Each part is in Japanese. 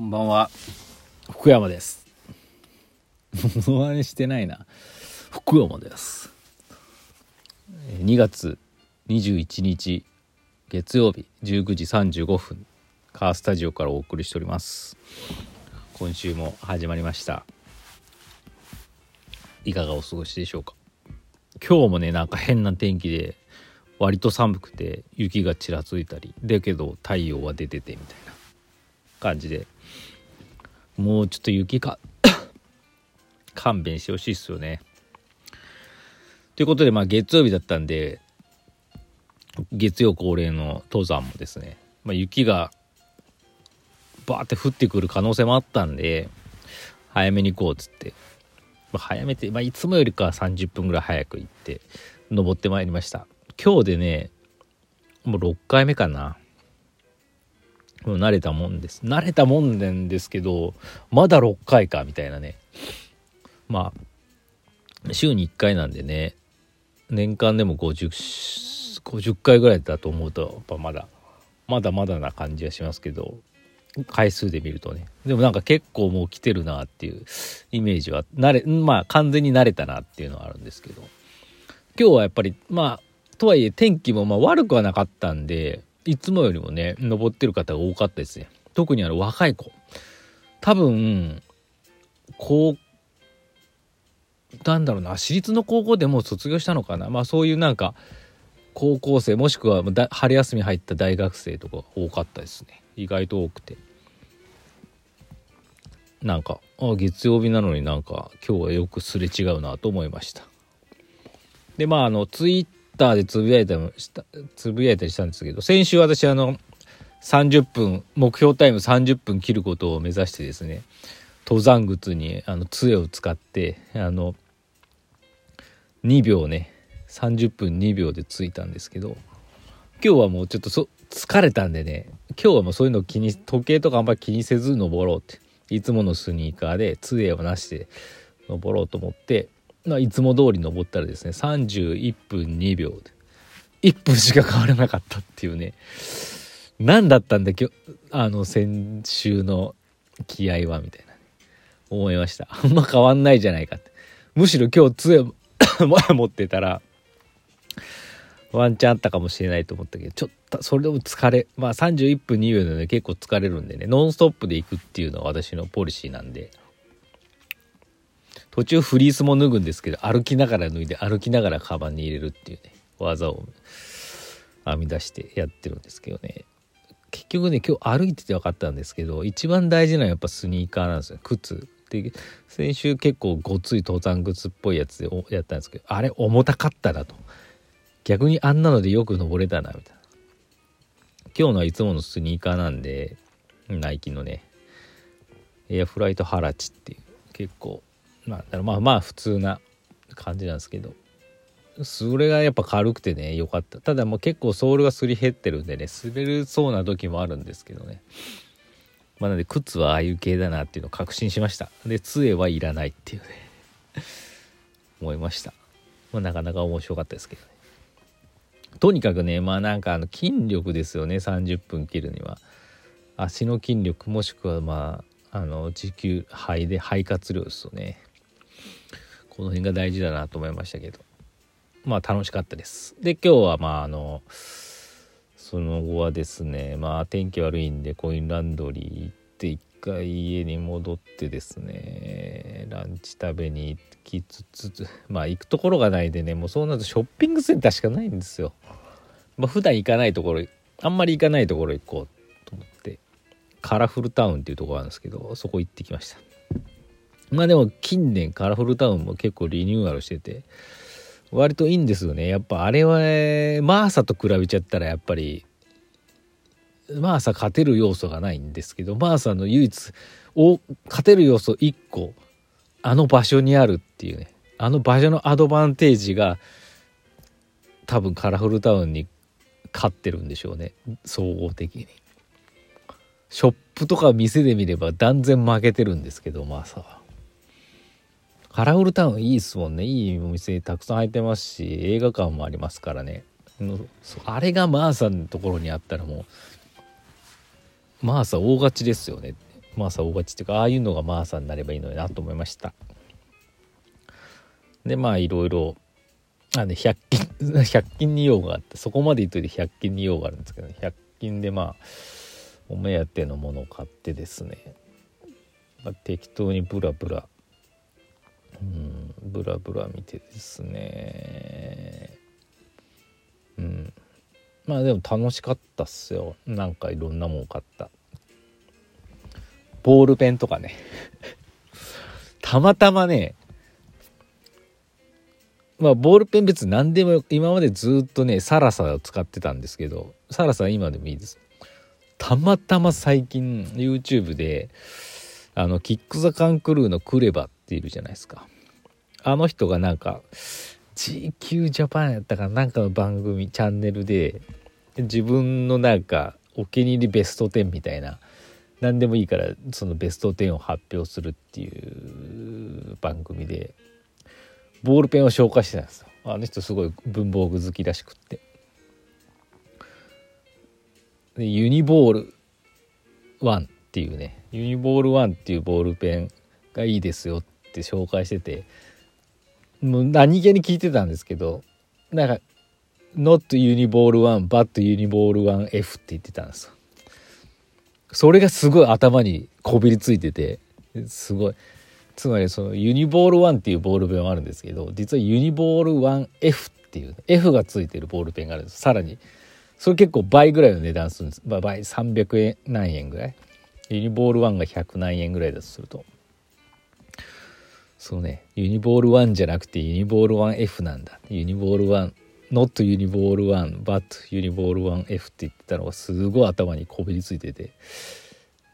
こんばんは。福山です。モノマネしてないな。福山です。2月21日月曜日19時35分カースタジオからお送りしております。今週も始まりました。いかがお過ごしでしょうか？今日もねなんか変な天気で割と寒くて雪がちらついたりだけど太陽は出ててみたいな。感じで。もうちょっと雪か 勘弁してほしいっすよね。ということでまあ月曜日だったんで月曜恒例の登山もですね、まあ、雪がバーって降ってくる可能性もあったんで早めに行こうっつって、まあ、早めて、まあ、いつもよりかは30分ぐらい早く行って登ってまいりました。今日でねもう6回目かな。慣れたもんです。慣れたもんなんですけどまだ6回かみたいなね。まあ週に1回なんでね年間でも 50, 50回ぐらいだと思うとやっぱまだまだまだな感じはしますけど回数で見るとね。でもなんか結構もう来てるなっていうイメージは慣れまあ完全に慣れたなっていうのはあるんですけど。今日はやっぱりまあとはいえ天気もまあ悪くはなかったんでいつもよりもね登ってる方が多かったですね。特にあの若い子。多分こうなんだろうな私立の高校でもう卒業したのかな。まあそういうなんか高校生もしくは春休み入った大学生とか多かったですね。意外と多くて。なんかあ月曜日なのになんか今日はよくすれ違うなと思いました。でまああのツイッターでつぶやいたしたつぶやいたりしたんですけど先週私あの30分目標タイム30分切ることを目指してですね登山靴にあの杖を使ってあの2秒ね30分2秒で着いたんですけど今日はもうちょっとそ疲れたんでね今日はもうそういうの気に時計とかあんまり気にせず登ろうっていつものスニーカーで杖をなしで登ろうと思ってまあ、いつも通り登ったらですね31分2秒で1分しか変わらなかったっていうね何だったんだ今日あの先週の気合はみたいな、ね、思いました。あんま変わんないじゃないかって。むしろ今日杖前 持ってたらワンチャンあったかもしれないと思ったけどちょっとそれでも疲れまあ31分2秒なので結構疲れるんでねノンストップで行くっていうのは私のポリシーなんで途中フリースも脱ぐんですけど歩きながら脱いで歩きながらカバンに入れるっていうね技を編み出してやってるんですけどね。結局ね今日歩いてて分かったんですけど一番大事なのはやっぱスニーカーなんですよ。靴。で先週結構ごつい登山靴っぽいやつでやったんですけどあれ重たかったなと。逆にあんなのでよく登れたなみたいな。今日のはいつものスニーカーなんでナイキのねエアフライトハラチっていう結構まあまあまあ普通な感じなんですけど。それがやっぱ軽くてね良かった。ただもう結構ソールがすり減ってるんでね滑るそうな時もあるんですけどね。まあなんで靴はああいう系だなっていうのを確信しました。で杖はいらないっていうね。思いました。まあなかなか面白かったですけどね。とにかくねまあなんかあの筋力ですよね30分切るには。足の筋力もしくはまああの持久肺で肺活量ですよね。この辺が大事だなと思いましたけど。まあ楽しかったです。で今日はまああのその後はですねまあ天気悪いんでコインランドリー行って一回家に戻ってですねランチ食べに行きつつまあ行くところがないでねもうそうなるとショッピングセンターしかないんですよ。まあ普段行かないところあんまり行かないところ行こうと思ってカラフルタウンっていうところなんですけどそこ行ってきました。まあでも近年カラフルタウンも結構リニューアルしてて割といいんですよね。やっぱあれはマーサと比べちゃったらやっぱりマーサ勝てる要素がないんですけどマーサの唯一を勝てる要素1個あの場所にあるっていうねあの場所のアドバンテージが多分カラフルタウンに勝ってるんでしょうね。総合的に。ショップとか店で見れば断然負けてるんですけどマーサは。カラフルタウンいいっすもんね。いいお店たくさん入ってますし映画館もありますからね。あれがマーサのところにあったらもうマーサ大勝ちですよね。マーサ大勝ちっていうかああいうのがマーサになればいいのになと思いました。でまあいろいろあね100均 100均に用があってそこまで言っといて100均に用があるんですけど、100均でまあお目当てのものを買ってですね、まあ、適当にブラブラうん。ブラブラ見てですね。うん。まあでも楽しかったっすよ。なんかいろんなもん買った。ボールペンとかね。たまたまね。まあボールペン別に何でも今までずっとねサラサを使ってたんですけどサラサラ今でもいいです。たまたま最近 YouTube であのキック・ザ・カンクルーのクレバっているじゃないですか。あの人がなんか GQ ジャパンやったかなんかの番組チャンネルで自分のなんかお気に入りベスト10みたいな何でもいいからそのベスト10を発表するっていう番組でボールペンを紹介してたんですよ。あの人すごい文房具好きらしくって。でユニボール1っていうねユニボール1っていうボールペンがいいですよってって紹介しててもう何気に聞いてたんですけどなんか not ユニボール1 but ユニボール 1F って言ってたんですよ。それがすごい頭にこびりついててすごい。つまりそのユニボール1っていうボールペンはあるんですけど実はユニボール 1F っていう F がついてるボールペンがあるんです。さらにそれ結構倍ぐらいの値段するんです、まあ、倍300円何円ぐらい？ユニボール1が100何円ぐらいだとすると。そうね。ユニボール1じゃなくてユニボール 1F なんだ。ユニボール1 not ユニボール1 but ユニボール 1F って言ってたのがすごい頭にこびりついてて。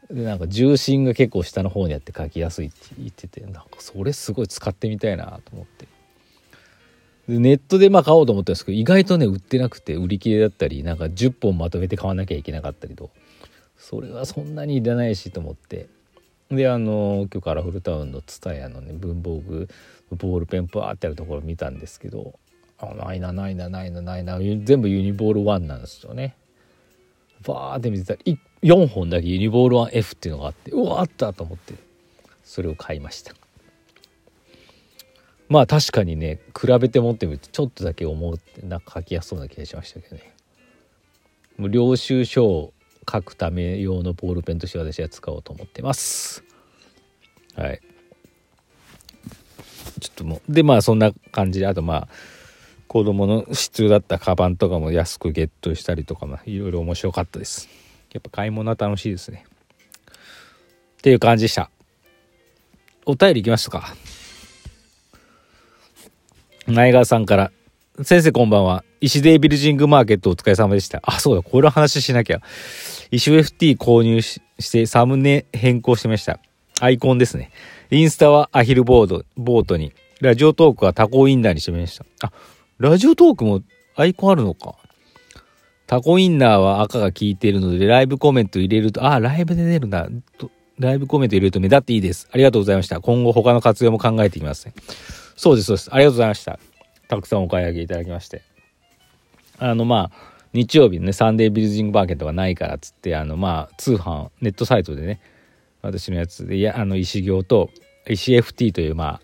でなんか重心が結構下の方にあって書きやすいって言っててなんかそれすごい使ってみたいなと思って。でネットでまあ買おうと思ったんですけど意外とね売ってなくて売り切れだったりなんか10本まとめて買わなきゃいけなかったりと。それはそんなにいらないしと思って。であの今日カラフルタウンの蔦屋のね文房具ボールペンパーってあるところ見たんですけどあないなないなないなないな全部ユニボール1なんですよね。バーって見てたら4本だけユニボール 1F っていうのがあってうわあったと思ってそれを買いました。まあ確かにね比べて持ってみるとちょっとだけ思ってなんか書きやすそうな気がしましたけどね。領収書を書くため用のボールペンとして私は使おうと思ってます。はい。ちょっともうでまあそんな感じであとまあ子供の必要だったカバンとかも安くゲットしたりとかもいろいろ面白かったです。やっぱ買い物は楽しいですね。っていう感じでした。お便りいきましたか。前川さんから先生こんばんは。石デイビルジングマーケットお疲れ様でした。あ、そうだ、これ話しなきゃ。石 FT 購入してサムネ変更してました。アイコンですね。インスタはアヒルボード、ボートに。ラジオトークはタコインナーにしてみました。あ、ラジオトークもアイコンあるのか。タコインナーは赤が効いているので、ライブコメント入れると、あ、ライブで出るんだ。ライブコメント入れると目立っていいです。ありがとうございました。今後他の活用も考えていきますね。そうです、そうです。ありがとうございました。たくさんお買い上げいただきまして。あの、まあ、日曜日のね、サンデービルジングマーケットがないからっつって、あの、まあ、通販、ネットサイトでね、私のやつで、いや、あの、石行と、石 FT という、まあ、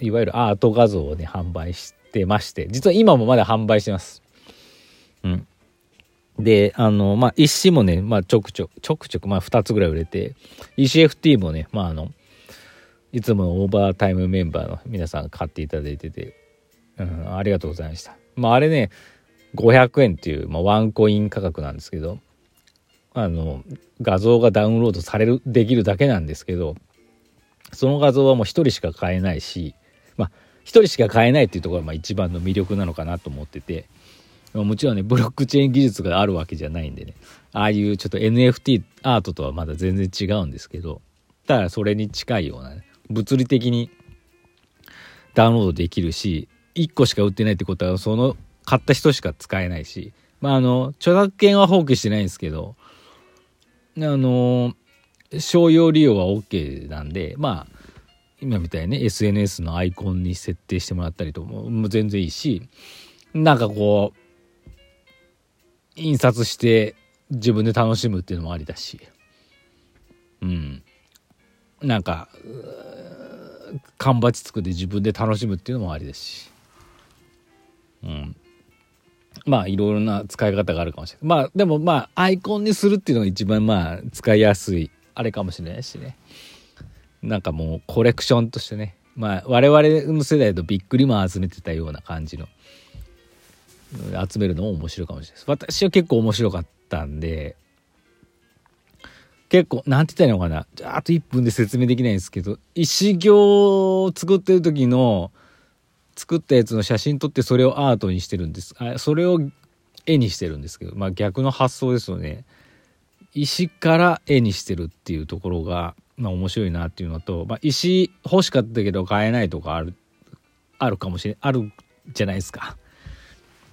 いわゆるアート画像をね、販売してまして、実は今もまだ販売してます。うん。で、あの、まあ、石もね、まあ、ちょくちょく、ちょくちょく、まあ、2つぐらい売れて、石 FT もね、まあ、あの、いつものオーバータイムメンバーの皆さん買っていただいてて、うん、ありがとうございました。まあ、あれね、500円っていう、まあ、ワンコイン価格なんですけど、あの、画像がダウンロードされる、できるだけなんですけど、その画像はもう一人しか買えないし、まあ、一人しか買えないっていうところがまあ一番の魅力なのかなと思ってて、もちろんね、ブロックチェーン技術があるわけじゃないんでね、ああいうちょっと NFT アートとはまだ全然違うんですけど、ただそれに近いようなね、物理的にダウンロードできるし、1個しか売ってないってことは、その買った人しか使えないし、まああの、著作権は放棄してないんですけど、あの、商用利用は OK なんで、まあ、今みたいにね、SNS のアイコンに設定してもらったりとも、全然いいし、なんかこう、印刷して自分で楽しむっていうのもありだし、うん。なんか缶バッジ作って自分で楽しむっていうのもありですしまあいろいろな使い方があるかもしれない。まあでもまあアイコンにするっていうのが一番まあ使いやすい。あれかもしれないしね。なんかもうコレクションとしてね。まあ我々の世代とびっくりマン集めてたような感じの。集めるのも面白いかもしれないです。私は結構面白かったんで結構なんて言ったらいいのかな。あと1分で説明できないんですけど石行を作ってる時の作ったやつの写真撮ってそれをアートにしてるんです。あそれを絵にしてるんですけど。まあ逆の発想ですよね。石から絵にしてるっていうところが、まあ、面白いなっていうのと、まあ、石欲しかったけど買えないとかあるあるかもしれあるじゃないですか。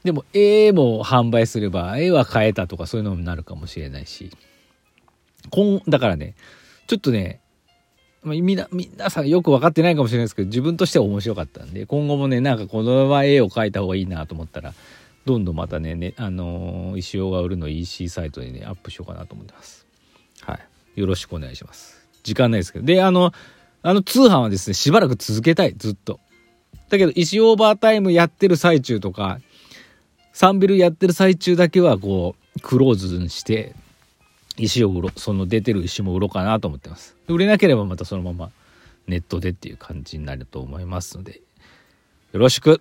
でも絵も販売すれば絵は買えたとかそういうのになるかもしれないし。こんだからねちょっとねみな皆さんよく分かってないかもしれないですけど自分としては面白かったんで今後もねなんかこのまま絵を描いた方がいいなと思ったらどんどんまたねねあのー、石尾が売るの EC サイトにねアップしようかなと思ってます。はい。よろしくお願いします。時間ないですけど。であのあの通販はですねしばらく続けたい。ずっと。だけど石オーバータイムやってる最中とかサンビルやってる最中だけはこうクローズにして石を売ろその出てる石も売ろうかなと思ってます。売れなければまたそのままネットでっていう感じになると思いますのでよろしく。